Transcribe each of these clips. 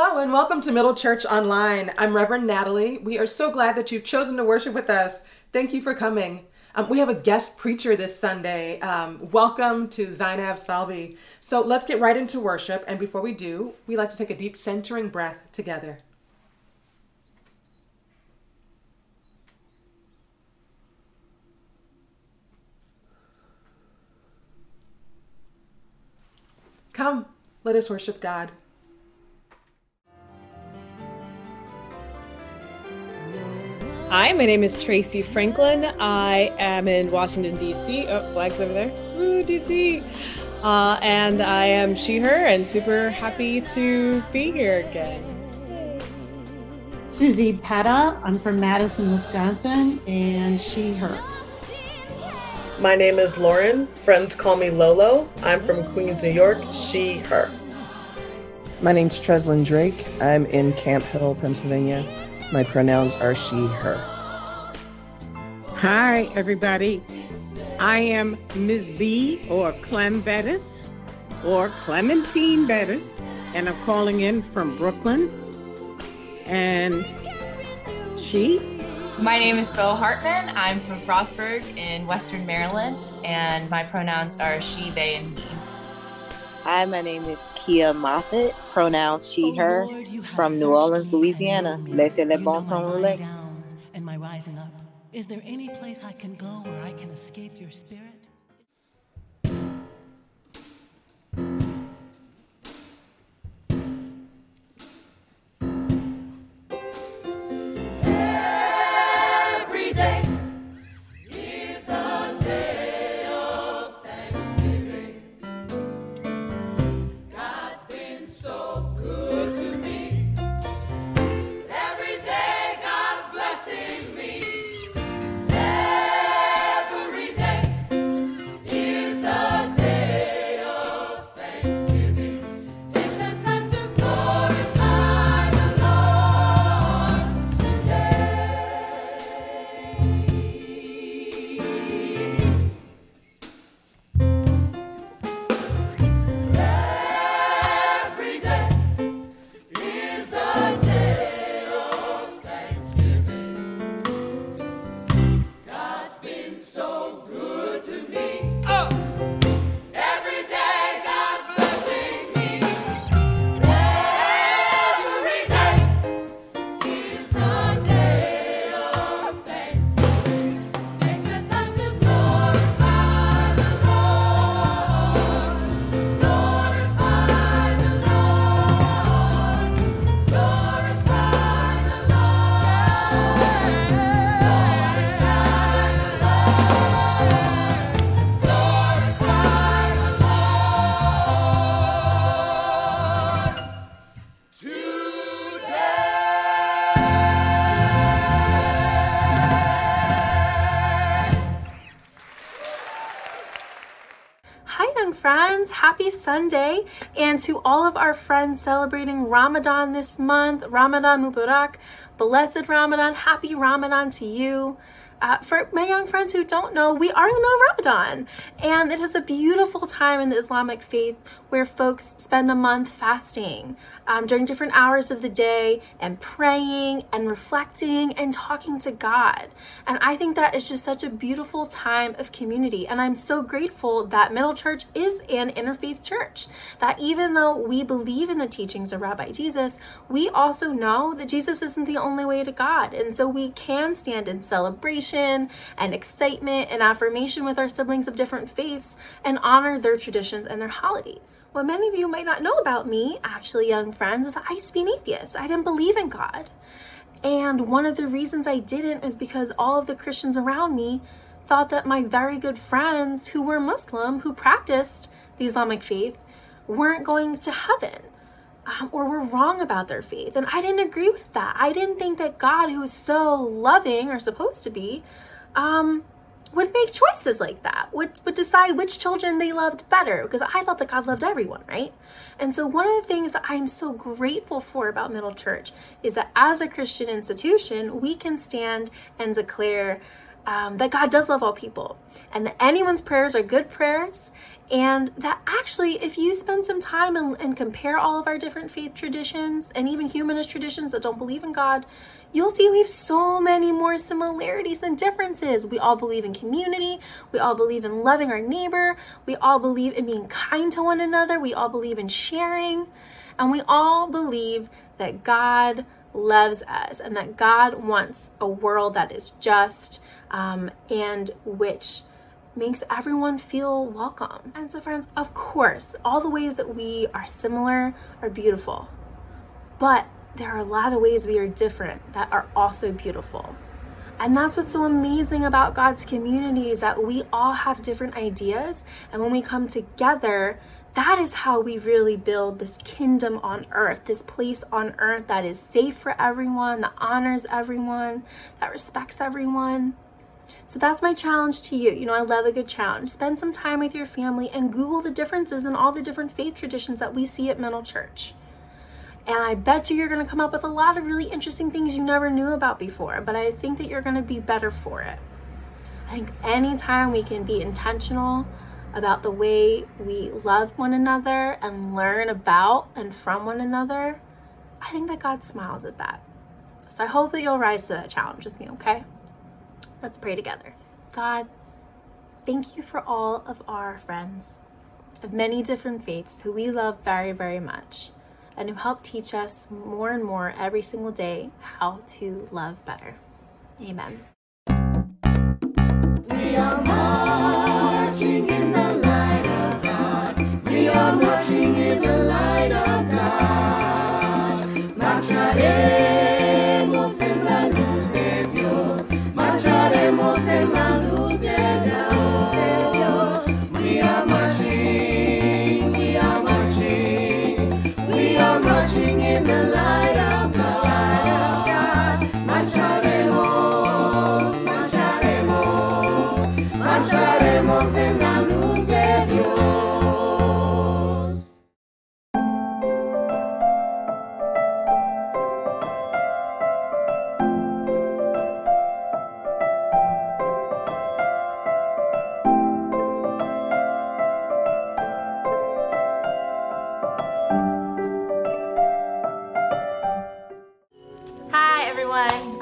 Hello and welcome to Middle Church Online. I'm Reverend Natalie. We are so glad that you've chosen to worship with us. Thank you for coming. Um, we have a guest preacher this Sunday. Um, welcome to Zainab Salbi. So let's get right into worship. And before we do, we like to take a deep centering breath together. Come, let us worship God. Hi, my name is Tracy Franklin. I am in Washington, D.C. Oh, flags over there. Woo, D.C. Uh, and I am she, her, and super happy to be here again. Susie Petta. I'm from Madison, Wisconsin, and she, her. My name is Lauren. Friends call me Lolo. I'm from Queens, New York. She, her. My name's Treslin Drake. I'm in Camp Hill, Pennsylvania. My pronouns are she, her. Hi, everybody. I am Ms. B or Clem Bettis or Clementine Bettis, and I'm calling in from Brooklyn. And she? My name is Bo Hartman. I'm from Frostburg in Western Maryland, and my pronouns are she, they, and he. Hi, my name is Kia Moffett, pronouns she, oh, her, from New Orleans, Louisiana. Laissez le bon temps. And my rising up. Is there any place I can go where I can escape your spirit? Sunday. And to all of our friends celebrating Ramadan this month, Ramadan Mubarak, blessed Ramadan, happy Ramadan to you. Uh, for my young friends who don't know, we are in the middle of Ramadan, and it is a beautiful time in the Islamic faith where folks spend a month fasting um, during different hours of the day and praying and reflecting and talking to God. And I think that is just such a beautiful time of community. And I'm so grateful that Middle Church is an interfaith church, that even though we believe in the teachings of Rabbi Jesus, we also know that Jesus isn't the only way to God. And so we can stand in celebration and excitement and affirmation with our siblings of different faiths and honor their traditions and their holidays. What many of you might not know about me, actually, young friends, is I used to be an atheist. I didn't believe in God. And one of the reasons I didn't was because all of the Christians around me thought that my very good friends who were Muslim, who practiced the Islamic faith, weren't going to heaven um, or were wrong about their faith. And I didn't agree with that. I didn't think that God, who is so loving or supposed to be, um, would make choices like that, would, would decide which children they loved better, because I thought that God loved everyone, right? And so, one of the things that I'm so grateful for about Middle Church is that as a Christian institution, we can stand and declare um, that God does love all people and that anyone's prayers are good prayers And that actually, if you spend some time and, and, compare all of our different faith traditions and even humanist traditions that don't believe in God, you'll see we have so many more similarities than differences. We all believe in community. We all believe in loving our neighbor. We all believe in being kind to one another. We all believe in sharing. And we all believe that God loves us and that God wants a world that is just um, and which makes everyone feel welcome. And so, friends, of course, all the ways that we are similar are beautiful, but there are a lot of ways we are different that are also beautiful. And that's what's so amazing about God's community is that we all have different ideas. And when we come together, that is how we really build this kingdom on earth, this place on earth that is safe for everyone, that honors everyone, that respects everyone. So that's my challenge to you. You know, I love a good challenge. Spend some time with your family and Google the differences in all the different faith traditions that we see at Middle Church. And I bet you you're going to come up with a lot of really interesting things you never knew about before, but I think that you're going to be better for it. I think anytime we can be intentional about the way we love one another and learn about and from one another, I think that God smiles at that. So I hope that you'll rise to that challenge with me, okay? Let's pray together. God, thank you for all of our friends of many different faiths who we love very, very much and who help teach us more and more every single day how to love better. Amen. We are marching in the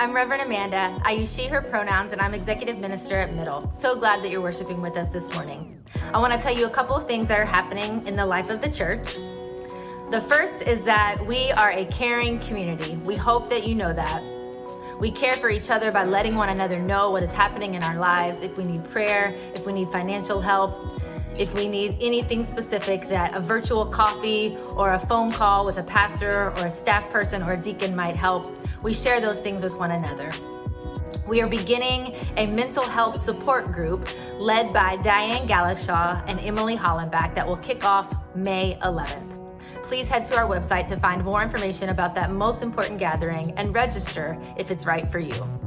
I'm Reverend Amanda. I use she, her pronouns, and I'm executive minister at Middle. So glad that you're worshiping with us this morning. I want to tell you a couple of things that are happening in the life of the church. The first is that we are a caring community. We hope that you know that. We care for each other by letting one another know what is happening in our lives, if we need prayer, if we need financial help, if we need anything specific that a virtual coffee or a phone call with a pastor or a staff person or a deacon might help. We share those things with one another. We are beginning a mental health support group led by Diane Galashaw and Emily Hollenbach that will kick off May 11th. Please head to our website to find more information about that most important gathering and register if it's right for you.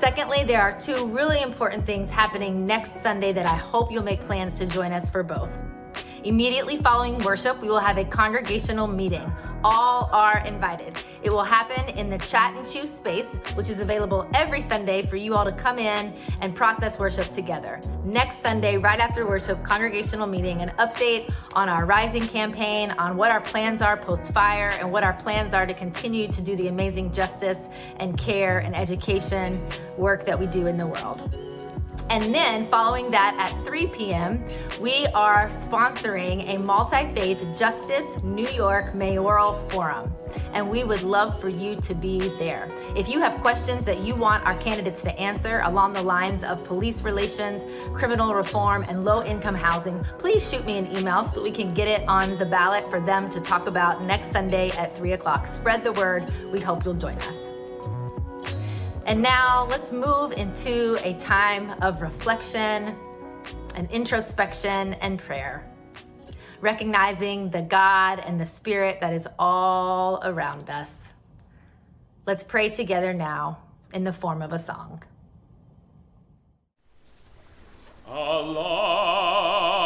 Secondly, there are two really important things happening next Sunday that I hope you'll make plans to join us for both. Immediately following worship, we will have a congregational meeting. All are invited. It will happen in the chat and choose space, which is available every Sunday for you all to come in and process worship together. Next Sunday, right after worship, congregational meeting, an update on our Rising campaign, on what our plans are post fire, and what our plans are to continue to do the amazing justice and care and education work that we do in the world. And then following that at 3 p.m., we are sponsoring a multi faith Justice New York Mayoral Forum. And we would love for you to be there. If you have questions that you want our candidates to answer along the lines of police relations, criminal reform, and low income housing, please shoot me an email so that we can get it on the ballot for them to talk about next Sunday at 3 o'clock. Spread the word. We hope you'll join us. And now let's move into a time of reflection and introspection and prayer, recognizing the God and the Spirit that is all around us. Let's pray together now in the form of a song. Allahu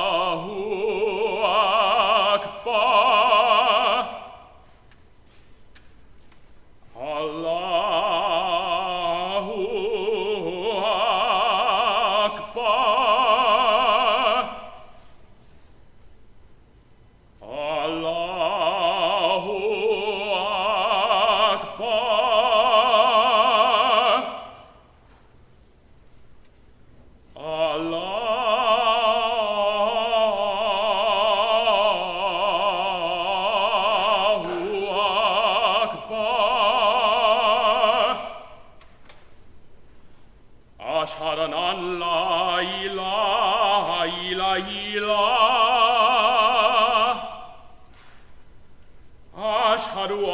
Saru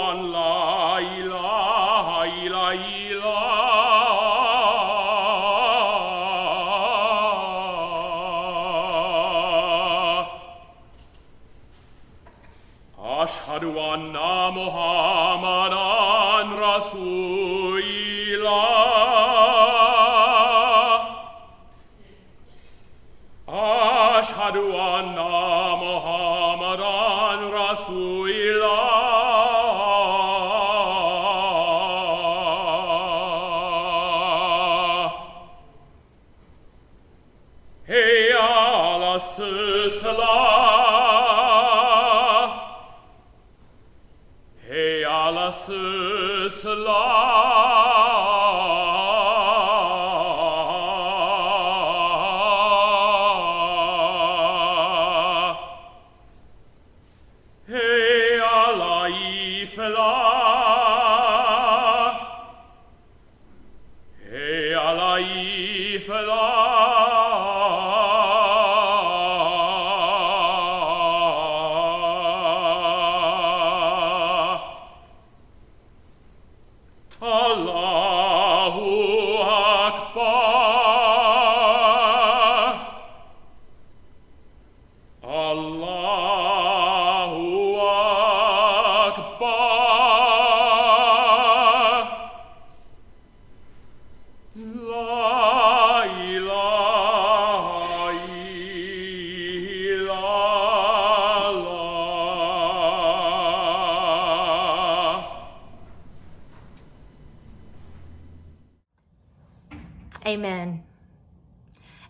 Amen.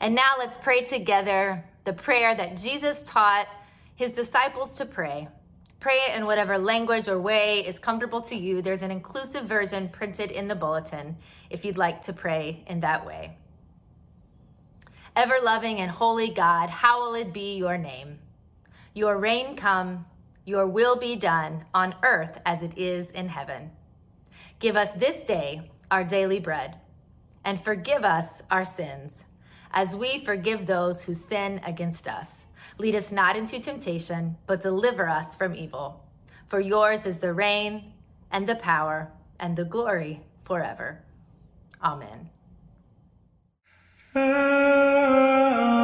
And now let's pray together the prayer that Jesus taught his disciples to pray. Pray it in whatever language or way is comfortable to you. There's an inclusive version printed in the bulletin if you'd like to pray in that way. Ever loving and holy God, hallowed be your name. Your reign come, your will be done on earth as it is in heaven. Give us this day our daily bread and forgive us our sins, as we forgive those who sin against us. Lead us not into temptation, but deliver us from evil. For yours is the reign, and the power, and the glory forever. Amen. Amen.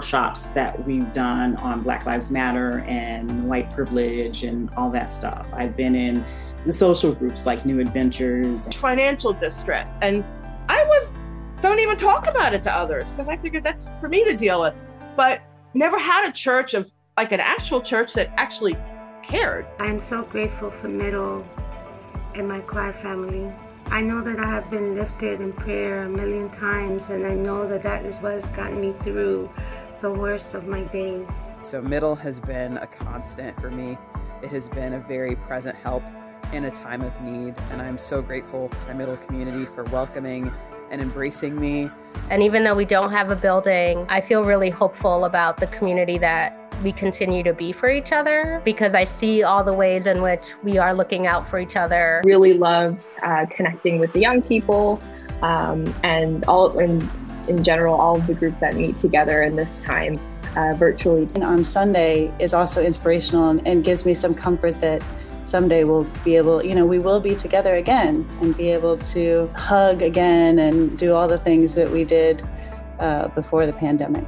Workshops that we've done on Black Lives Matter and white privilege and all that stuff. I've been in the social groups like New Adventures. financial distress. And I was, don't even talk about it to others because I figured that's for me to deal with. But never had a church of like an actual church that actually cared. I'm so grateful for Middle and my choir family. I know that I have been lifted in prayer a million times, and I know that that is what has gotten me through the worst of my days. So, Middle has been a constant for me. It has been a very present help in a time of need, and I'm so grateful to my Middle community for welcoming and embracing me. And even though we don't have a building, I feel really hopeful about the community that we continue to be for each other because I see all the ways in which we are looking out for each other. Really love uh, connecting with the young people um, and all in, in general, all of the groups that meet together in this time uh, virtually. And on Sunday is also inspirational and, and gives me some comfort that someday we'll be able, you know, we will be together again and be able to hug again and do all the things that we did uh, before the pandemic.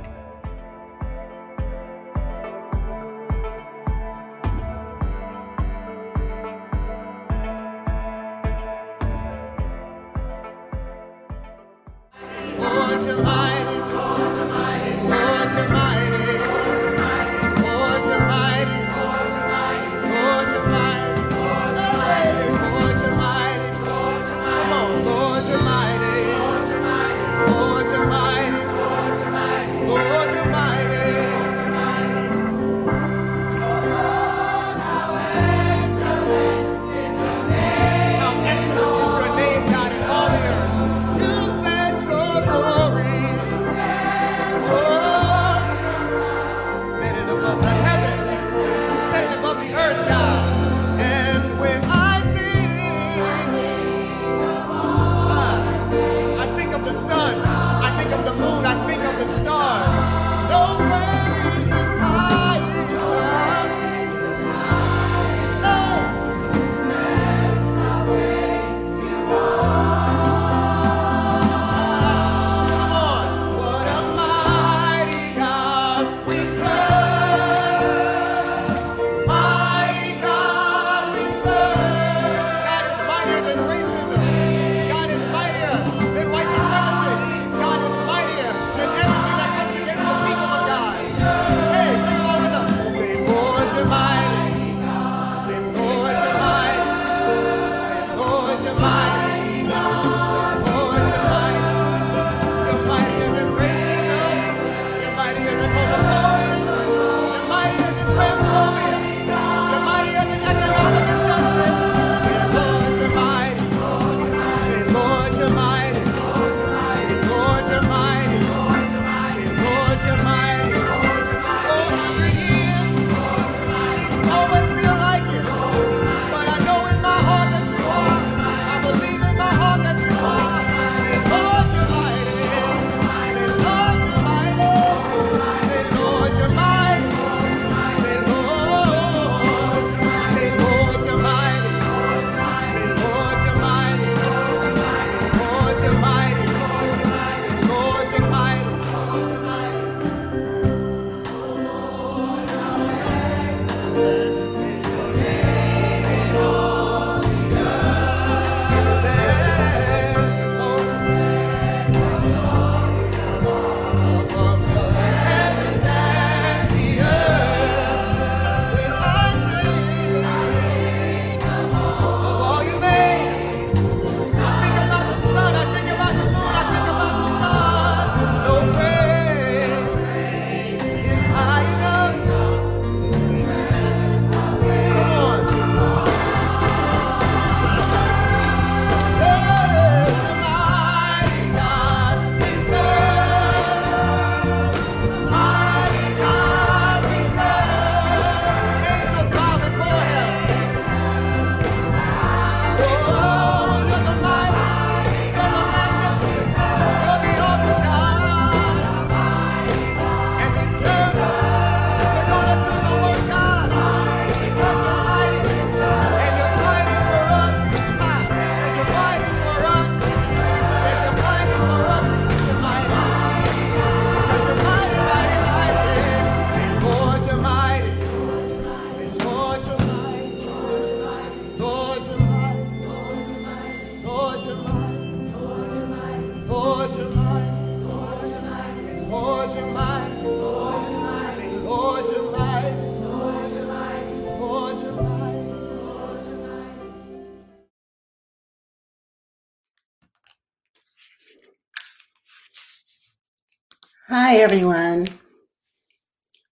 Everyone.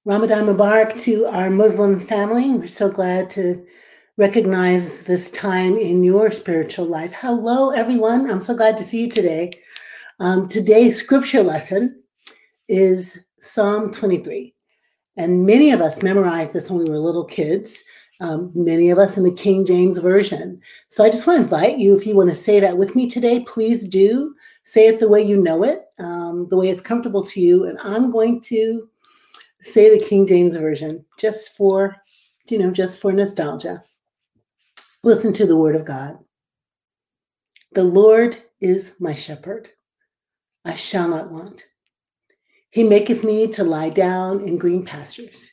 Ramadan Mubarak to our Muslim family. We're so glad to recognize this time in your spiritual life. Hello, everyone. I'm so glad to see you today. Um, today's scripture lesson is Psalm 23. And many of us memorized this when we were little kids, um, many of us in the King James Version. So I just want to invite you, if you want to say that with me today, please do. Say it the way you know it, um, the way it's comfortable to you. And I'm going to say the King James Version just for, you know, just for nostalgia. Listen to the word of God. The Lord is my shepherd. I shall not want. He maketh me to lie down in green pastures.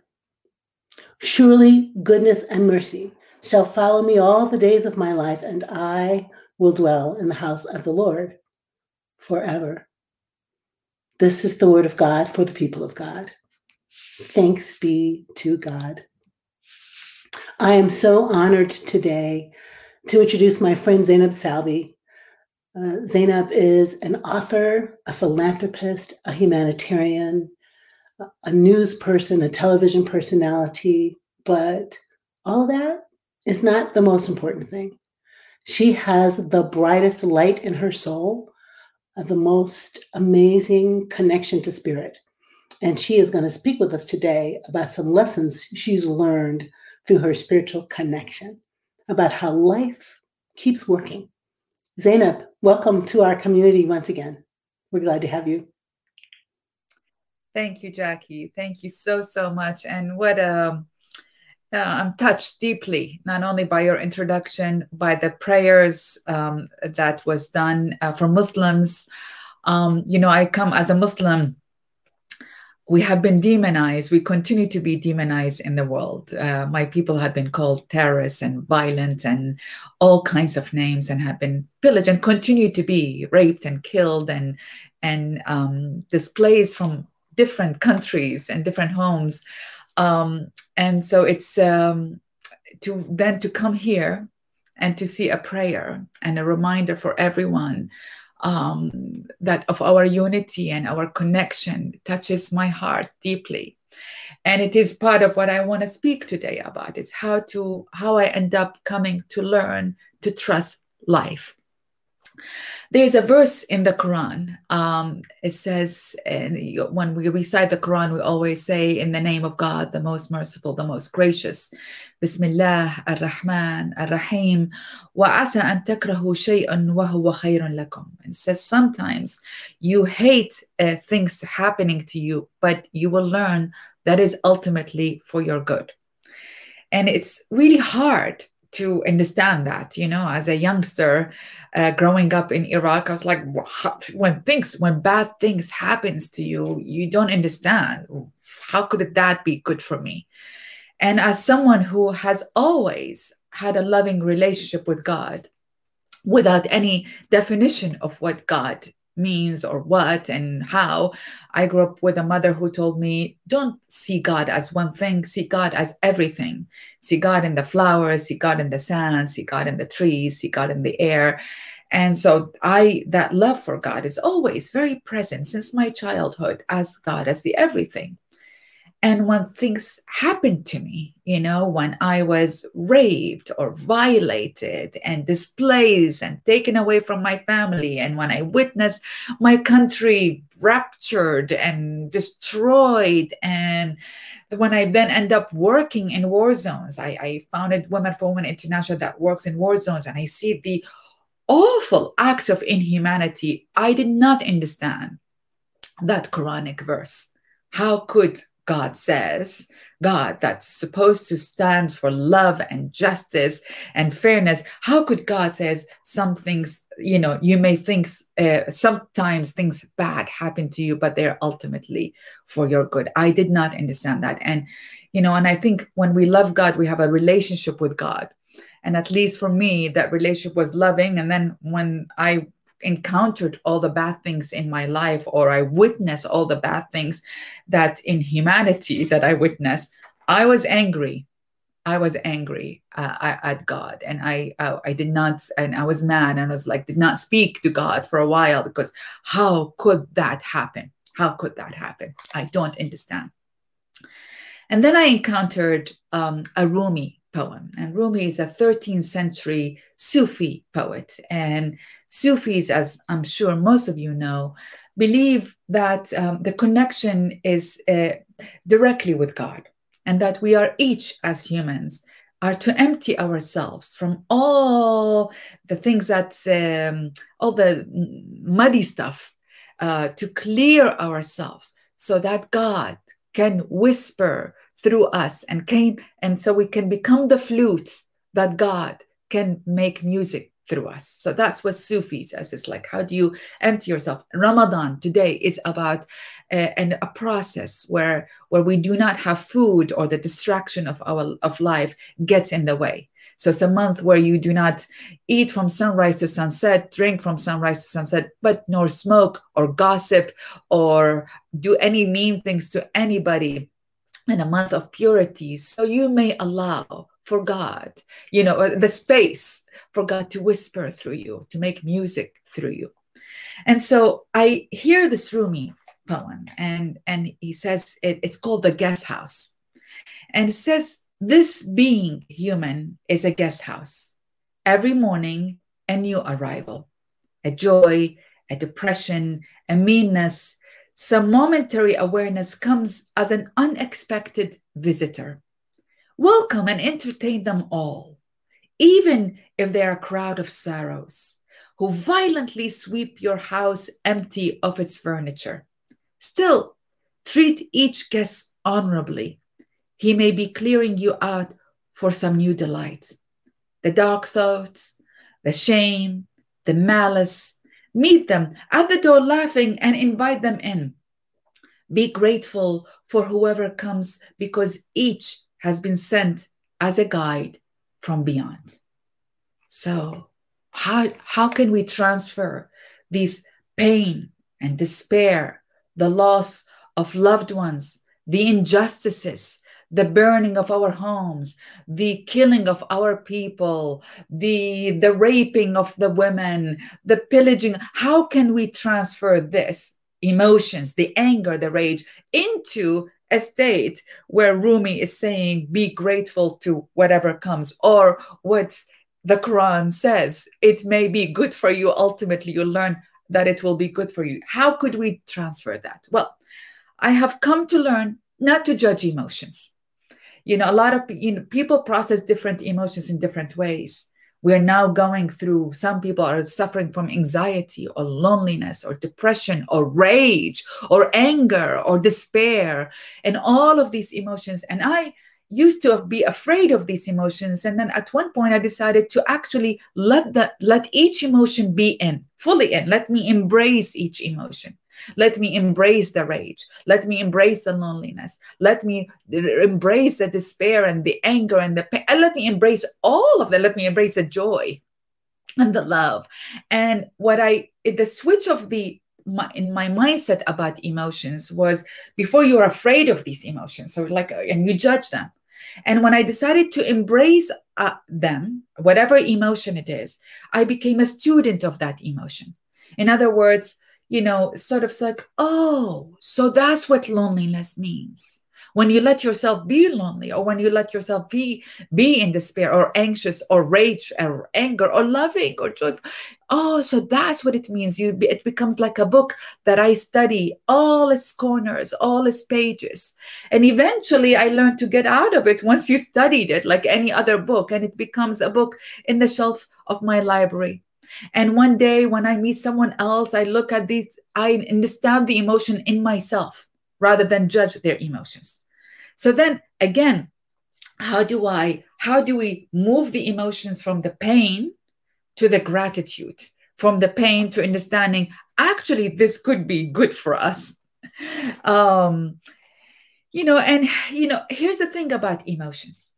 Surely goodness and mercy shall follow me all the days of my life, and I will dwell in the house of the Lord forever. This is the word of God for the people of God. Thanks be to God. I am so honored today to introduce my friend Zainab Salbi. Uh, Zainab is an author, a philanthropist, a humanitarian, a news person, a television personality, but all that is not the most important thing. She has the brightest light in her soul, uh, the most amazing connection to spirit. And she is going to speak with us today about some lessons she's learned through her spiritual connection, about how life keeps working. Zainab, welcome to our community once again. We're glad to have you. Thank you, Jackie. Thank you so, so much. And what a uh, I'm touched deeply, not only by your introduction, by the prayers um, that was done uh, for Muslims. Um, you know, I come as a Muslim. We have been demonized. We continue to be demonized in the world. Uh, my people have been called terrorists and violent and all kinds of names, and have been pillaged and continue to be raped and killed and and um, displaced from different countries and different homes. Um, and so it's um, to then to come here and to see a prayer and a reminder for everyone um, that of our unity and our connection touches my heart deeply and it is part of what i want to speak today about is how to how i end up coming to learn to trust life there's a verse in the Quran. Um, it says, and when we recite the Quran, we always say, "In the name of God, the most merciful, the most gracious." Bismillah ar-Rahman ar-Rahim. Wa. It says sometimes you hate uh, things happening to you, but you will learn that is ultimately for your good. And it's really hard to understand that you know as a youngster uh, growing up in iraq i was like when things when bad things happens to you you don't understand how could that be good for me? And as someone who has always had a loving relationship with god without any definition of what god means or what and how. I grew up with a mother who told me, don't see God as one thing, see God as everything. See God in the flowers, see God in the sand, see God in the trees, see God in the air. And so I that love for God is always very present since my childhood as God as the everything. And when things happened to me, you know, when I was raped or violated and displaced and taken away from my family, and when I witnessed my country raptured and destroyed, and when I then end up working in war zones, I, I founded Women for Women International that works in war zones, and I see the awful acts of inhumanity. I did not understand that Quranic verse. How could God says, God that's supposed to stand for love and justice and fairness, how could God says some things, you know, you may think uh, sometimes things bad happen to you, but they're ultimately for your good. I did not understand that. And, you know, and I think when we love God, we have a relationship with God. And at least for me, that relationship was loving. And then when I encountered all the bad things in my life or I witnessed all the bad things that in humanity that I witnessed, I was angry. I was angry uh, at God, and I, I I did not, and I was mad, and I was like, did not speak to God for a while because how could that happen? How could that happen? I don't understand. And then I encountered um, a Rumi poem, and Rumi is a 13th century Sufi poet, and Sufis, as I'm sure most of you know, believe that um, the connection is uh, directly with God and that we are each as humans are to empty ourselves from all the things that um, all the muddy stuff uh, to clear ourselves so that god can whisper through us and can and so we can become the flute that god can make music through us. So that's what Sufi says. It's like, how do you empty yourself? Ramadan today is about uh, and a process where where we do not have food or the distraction of our of life gets in the way. So it's a month where you do not eat from sunrise to sunset, drink from sunrise to sunset, but nor smoke or gossip or do any mean things to anybody in a month of purity. So you may allow for God, you know, uh, the space for God to whisper through you, to make music through you. And so I hear this Rumi poem, and, and he says it, it's called The Guest House. And it says, This being human is a guest house. Every morning, a new arrival, a joy, a depression, a meanness, some momentary awareness comes as an unexpected visitor. Welcome and entertain them all, even if they're a crowd of sorrows who violently sweep your house empty of its furniture. Still, treat each guest honorably. He may be clearing you out for some new delight. The dark thoughts, the shame, the malice, meet them at the door laughing and invite them in. Be grateful for whoever comes because each has been sent as a guide from beyond. So, how, how can we transfer this pain and despair, the loss of loved ones, the injustices, the burning of our homes, the killing of our people, the, the raping of the women, the pillaging? How can we transfer this emotions, the anger, the rage, into a state where Rumi is saying, be grateful to whatever comes, or what the Quran says, it may be good for you. Ultimately, you learn that it will be good for you. How could we transfer that? Well, I have come to learn not to judge emotions. You know, a lot of you know, people process different emotions in different ways. We're now going through some people are suffering from anxiety or loneliness or depression or rage or anger or despair and all of these emotions. And i used to be afraid of these emotions. And then at one point i decided to actually let the let each emotion be in fully in. Let me embrace each emotion let me embrace the rage. Let me embrace the loneliness. Let me embrace the despair and the anger and the pain. Let me embrace all of that. Let me embrace the joy and the love. And what I, the switch of the, my, in my mindset about emotions was before you're afraid of these emotions. So, like, and you judge them. And when I decided to embrace uh, them, whatever emotion it is, I became a student of that emotion. In other words, you know, sort of like, oh, so that's what loneliness means. When you let yourself be lonely, or when you let yourself be be in despair, or anxious, or rage, or anger, or loving, or joyful. Oh, so that's what it means. You it becomes like a book that I study, all its corners, all its pages, and eventually I learned to get out of it once you studied it, like any other book, and it becomes a book in the shelf of my library. And one day when I meet someone else, I look at these, I understand the emotion in myself. rather than judge their emotions. So then again, how do I, how do we move the emotions from the pain to the gratitude, from the pain to understanding actually this could be good for us? Um, you know, and you know, here's the thing about emotions.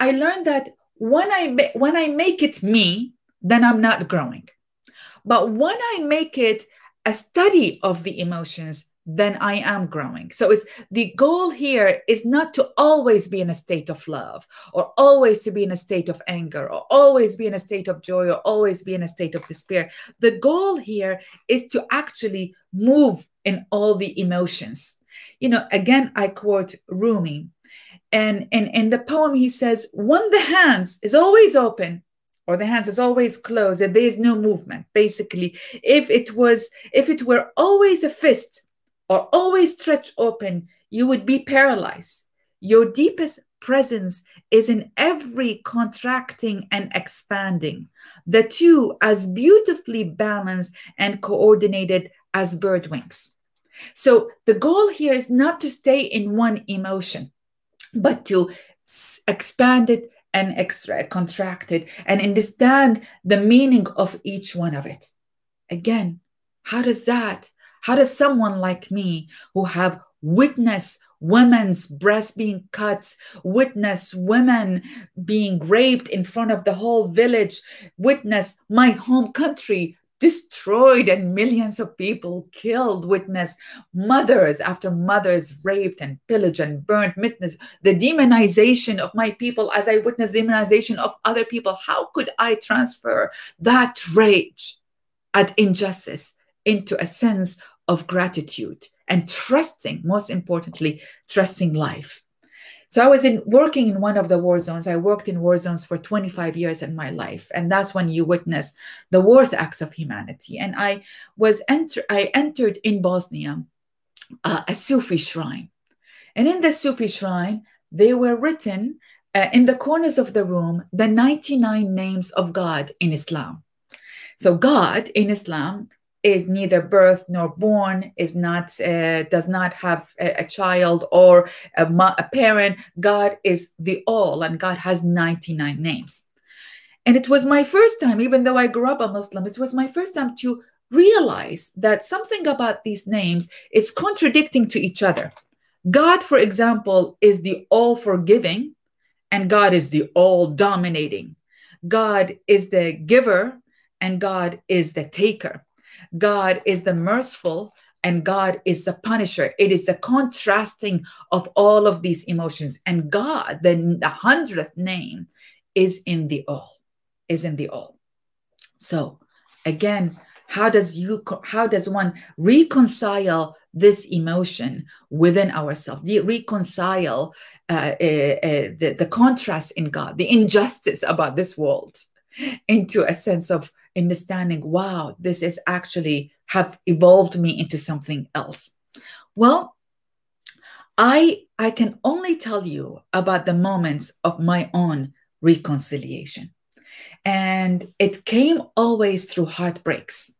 I learned that when I when I make it me, then I'm not growing. But when I make it a study of the emotions, then I am growing. So it's the goal here is not to always be in a state of love or always to be in a state of anger or always be in a state of joy or always be in a state of despair. The goal here is to actually move in all the emotions. You know, again, I quote Rumi. And, in the poem, he says, when the hands is always open, or the hands is always closed and there is no movement. Basically if it was if it were always a fist or always stretched open you would be paralyzed. Your deepest presence is in every contracting and expanding. The two as beautifully balanced and coordinated as bird wings. So the goal here is not to stay in one emotion but to expand it and extra contracted and understand the meaning of each one of it. Again how does that how does someone like me who have witnessed women's breasts being cut witness women being raped in front of the whole village witness my home country destroyed and millions of people killed witness mothers after mothers raped and pillaged and burnt witness the demonization of my people as i witness demonization of other people. How could i transfer that rage at injustice into a sense of gratitude and trusting most importantly trusting life so I was in working in one of the war zones. I worked in war zones for 25 years in my life, and that's when you witness the worst acts of humanity. And I was enter I entered in Bosnia uh, a Sufi shrine, and in the Sufi shrine they were written uh, in the corners of the room the 99 names of God in Islam. So God in Islam is neither birth nor born is not uh, does not have a, a child or a, a parent. God is the all and god has 99 names. And it was my first time even though i grew up a muslim it was my first time to realize that something about these names is contradicting to each other. God for example is the all forgiving and god is the all dominating god is the giver and god is the taker God is the merciful and God is the punisher. It is the contrasting of all of these emotions. And God, the, the hundredth name, is in the all, is in the all. So again, how does you how does one reconcile this emotion within ourselves the reconcile uh, uh, uh, the, the contrast in god the injustice about this world into a sense of understanding wow this is actually have evolved me into something else. Well i i can only tell you about the moments of my own reconciliation. And it came always through heartbreaks.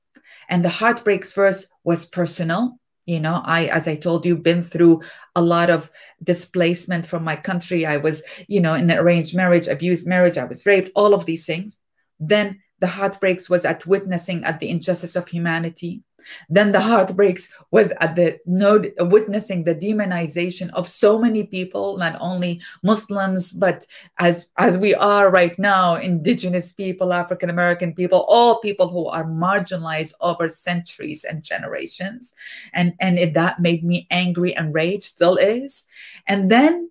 And the heartbreaks first was personal. You know i as i told you been through a lot of displacement from my country. I was you know in an arranged marriage abused marriage i was raped all of these things. Then the heartbreaks was at witnessing at the injustice of humanity. Then the heartbreaks was at the no witnessing the demonization of so many people not only muslims but as as we are right now indigenous people african american people all people who are marginalized over centuries and generations. And and it, that made me angry and rage still is. And then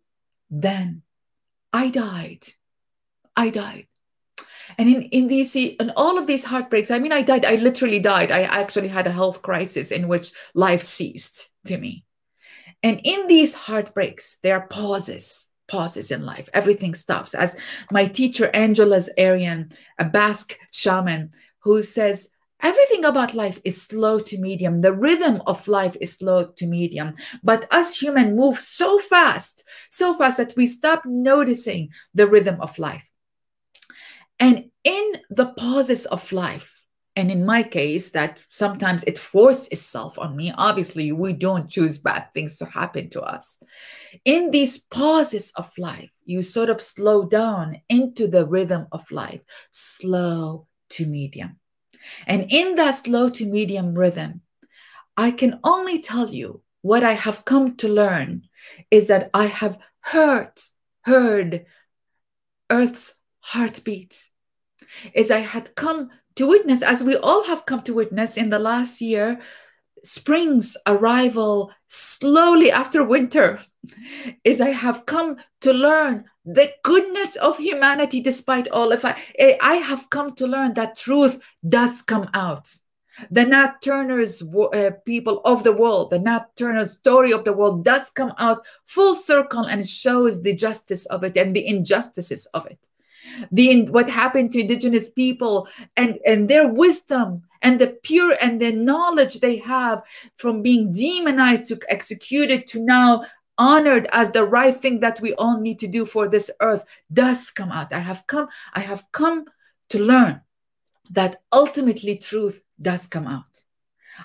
then i died. I died and in, in these in all of these heartbreaks i mean i died i literally died. I actually had a health crisis in which life ceased to me. And in these heartbreaks there are pauses pauses in life. Everything stops. As my teacher Angeles Arrien a basque shaman who says everything about life is slow to medium. The rhythm of life is slow to medium. But us human move so fast so fast that we stop noticing the rhythm of life and in the pauses of life, and in my case that sometimes it forces itself on me obviously we don't choose bad things to happen to us. In these pauses of life you sort of slow down into the rhythm of life slow to medium. And in that slow to medium rhythm i can only tell you what i have come to learn is that i have heard heard earth's heartbeat is i had come to witness, as we all have come to witness in the last year, spring's arrival slowly after winter, is I have come to learn the goodness of humanity despite all. If I, I have come to learn that truth does come out. The Nat Turner's uh, people of the world, the Nat Turner story of the world does come out full circle and shows the justice of it and the injustices of it the what happened to indigenous people and and their wisdom and the pure and the knowledge they have from being demonized to executed to now honored as the right thing that we all need to do for this earth does come out. I have come i have come to learn that ultimately truth does come out.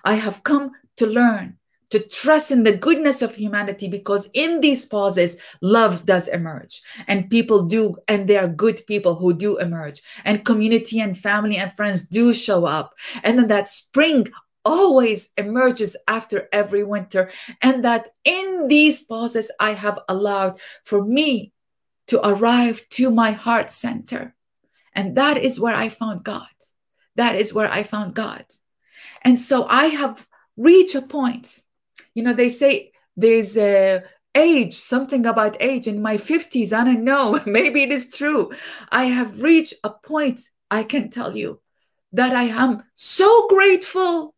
I have come to learn to trust in the goodness of humanity because in these pauses, love does emerge. And people do, and they are good people who do emerge. And community and family and friends do show up. And then that spring always emerges after every winter. And that in these pauses, I have allowed for me to arrive to my heart center. And that is where I found God. That is where I found God. And so I have reached a point you know, they say there's a age, something about age in my 50s. I don't know. Maybe it is true. I have reached a point, I can tell you, that I am so grateful,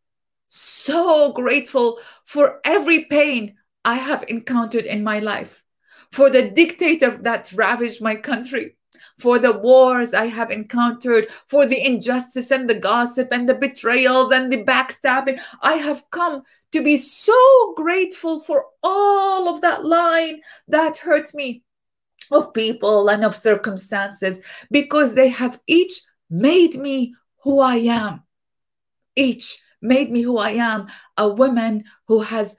so grateful for every pain I have encountered in my life, for the dictator that ravaged my country, for the wars I have encountered, for the injustice and the gossip and the betrayals and the backstabbing. I have come to be so grateful for all of that line that hurt me of people and of circumstances because they have each made me who I am. Each made me who I am, a woman who has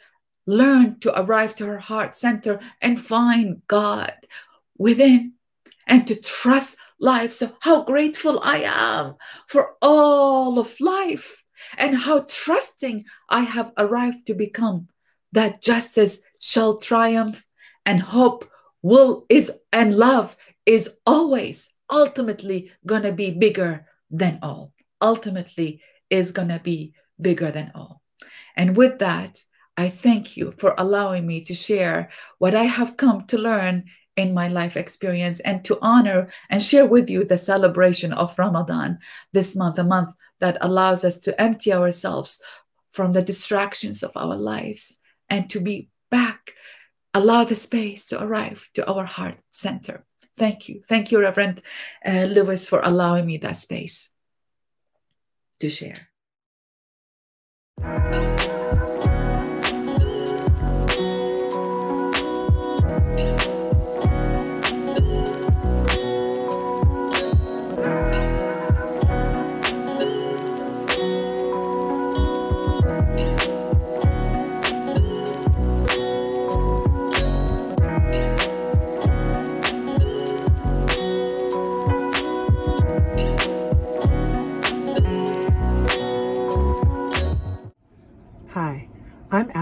learned to arrive to her heart center and find God within and to trust life. So, how grateful I am for all of life and how trusting I have arrived to become that justice shall triumph and hope will is and love is always ultimately going to be bigger than all ultimately is going to be bigger than all and with that i thank you for allowing me to share what i have come to learn in my life experience and to honor and share with you the celebration of Ramadan this month, a month that allows us to empty ourselves from the distractions of our lives and to be back, allow the space to arrive to our heart center. Thank you. Thank you, Reverend uh, Lewis, for allowing me that space to share.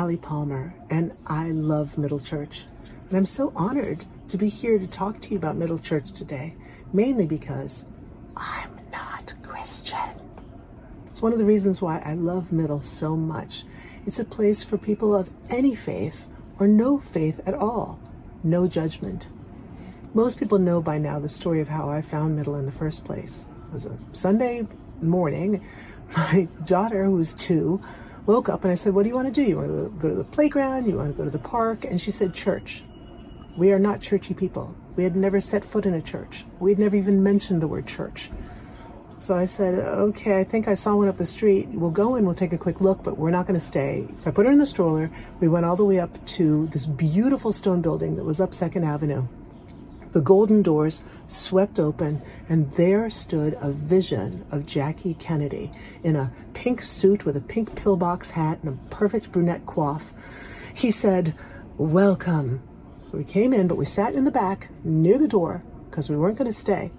Allie Palmer, and I love Middle Church. And I'm so honored to be here to talk to you about Middle Church today, mainly because I'm not Christian. It's one of the reasons why I love Middle so much. It's a place for people of any faith or no faith at all, no judgment. Most people know by now the story of how I found Middle in the first place. It was a Sunday morning. My daughter, who was two, woke up and I said, What do you want to do? You want to go to the playground? You want to go to the park? And she said, Church. We are not churchy people. We had never set foot in a church. We had never even mentioned the word church. So I said, Okay, I think I saw one up the street. We'll go in, we'll take a quick look, but we're not going to stay. So I put her in the stroller. We went all the way up to this beautiful stone building that was up Second Avenue. The golden doors swept open, and there stood a vision of Jackie Kennedy in a pink suit with a pink pillbox hat and a perfect brunette coif. He said, Welcome. So we came in, but we sat in the back near the door because we weren't going to stay.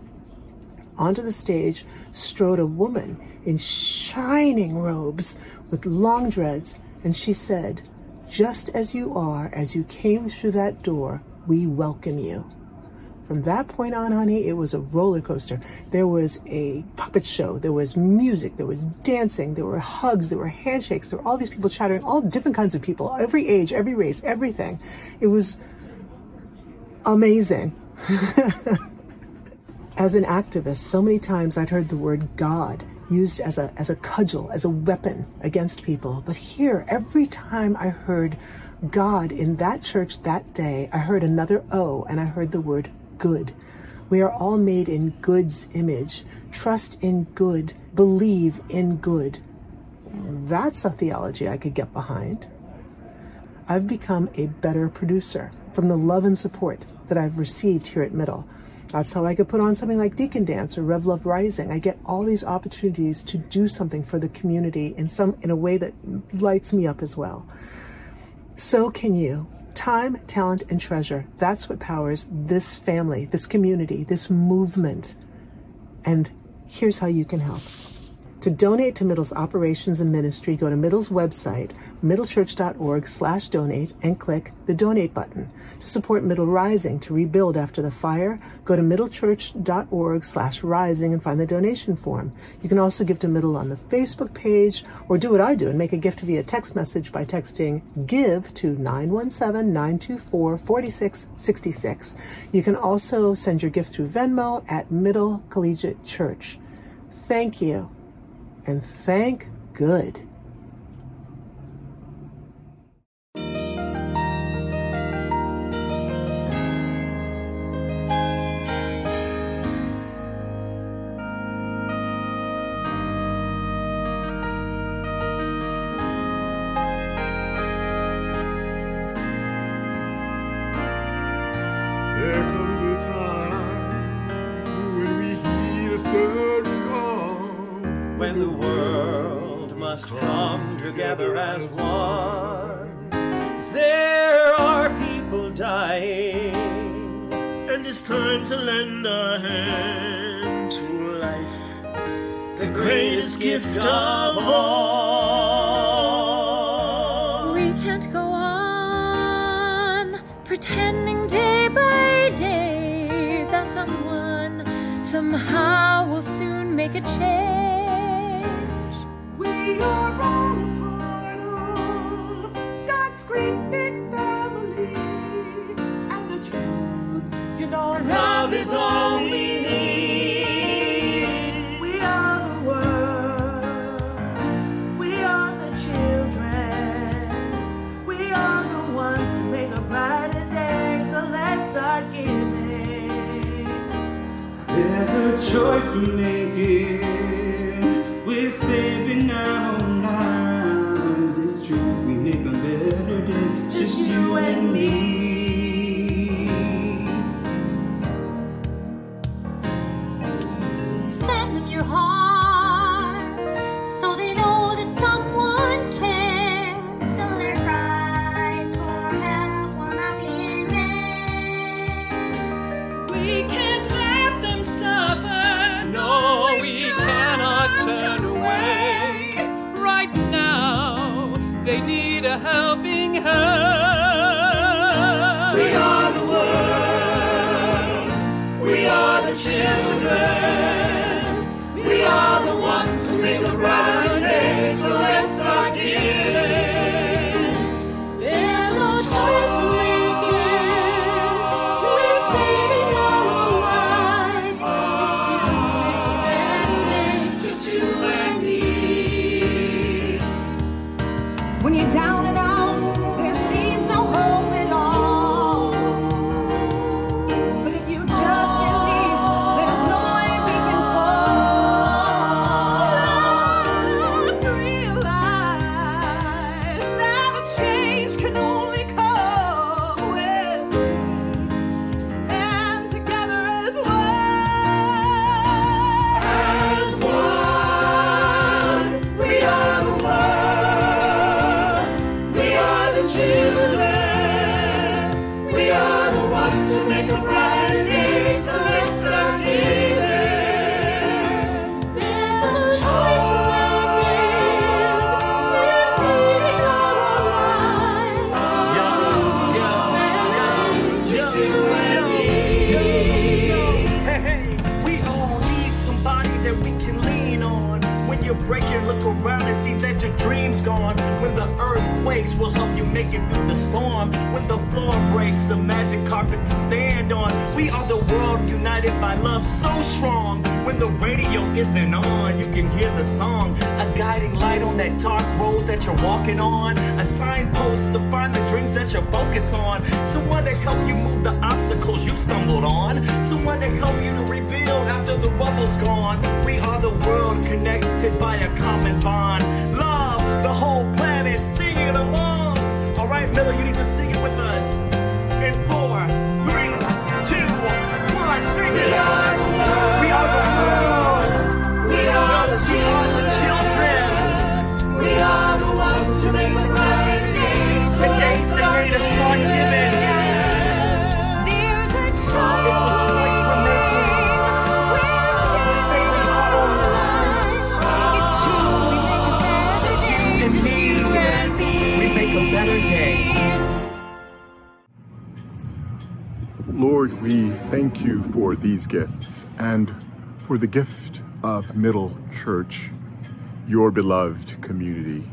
Onto the stage strode a woman in shining robes with long dreads, and she said, Just as you are, as you came through that door, we welcome you. From that point on, honey, it was a roller coaster. There was a puppet show, there was music, there was dancing, there were hugs, there were handshakes, there were all these people chattering, all different kinds of people, every age, every race, everything. It was amazing. as an activist, so many times I'd heard the word God used as a as a cudgel, as a weapon against people. But here, every time I heard God in that church that day, I heard another O and I heard the word good. We are all made in God's image. Trust in good, believe in good. That's a theology I could get behind. I've become a better producer from the love and support that I've received here at Middle. That's how I could put on something like Deacon Dance or Rev Love Rising. I get all these opportunities to do something for the community in some in a way that lights me up as well. So can you. Time, talent, and treasure. That's what powers this family, this community, this movement. And here's how you can help. To donate to Middle's operations and ministry, go to Middle's website, middlechurch.org slash donate, and click the donate button. To support Middle Rising to rebuild after the fire, go to middlechurch.org slash rising and find the donation form. You can also give to Middle on the Facebook page, or do what I do and make a gift via text message by texting GIVE to 917-924-4666. You can also send your gift through Venmo at Middle Collegiate Church. Thank you and thank good. Somehow we'll soon make a change. We are all a part of God's great big family. And the truth, you know, Love is all A choice we're making. We're saving our own lives. It's true. We make a better day. Just you and me. Someone to help you to rebuild after the rubble's gone. We are the world connected by a common bond. Love, the whole planet singing along. All right, Middle, you need to sing it with us. In four, three, two, one, sing it. We are the world. We are the world. We are the the children. We are the ones to make a brighter day. Today's the day to start giving. Make a better day. Lord, we thank you for these gifts and for the gift of Middle Church, your beloved community.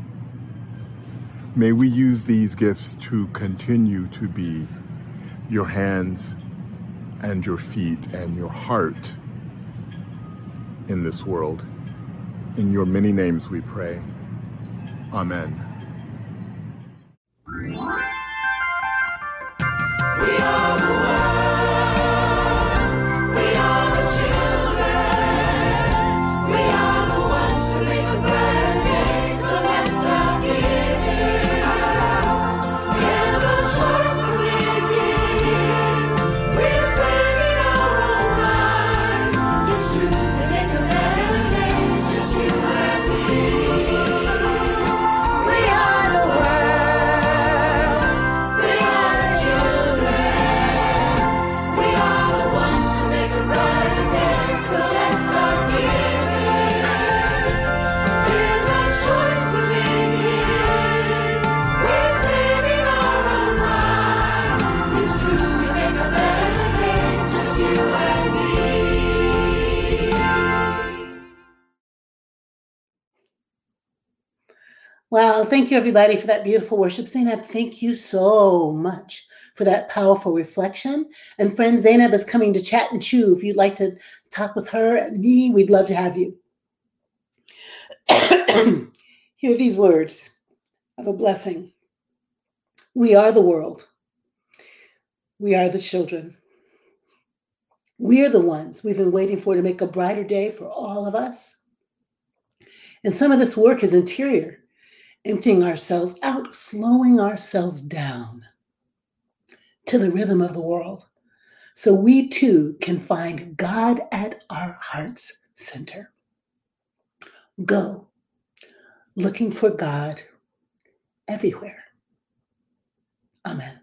May we use these gifts to continue to be your hands and your feet and your heart in this world. In your many names we pray. Amen. We are the world. Thank you everybody for that beautiful worship. Zainab, thank you so much for that powerful reflection. And friend Zainab is coming to chat and chew. If you'd like to talk with her and me, we'd love to have you. Hear these words of a blessing. We are the world. We are the children. We are the ones we've been waiting for to make a brighter day for all of us. And some of this work is interior emptying ourselves out, slowing ourselves down to the rhythm of the world. So we too can find God at our heart's center. Go looking for God everywhere. Amen.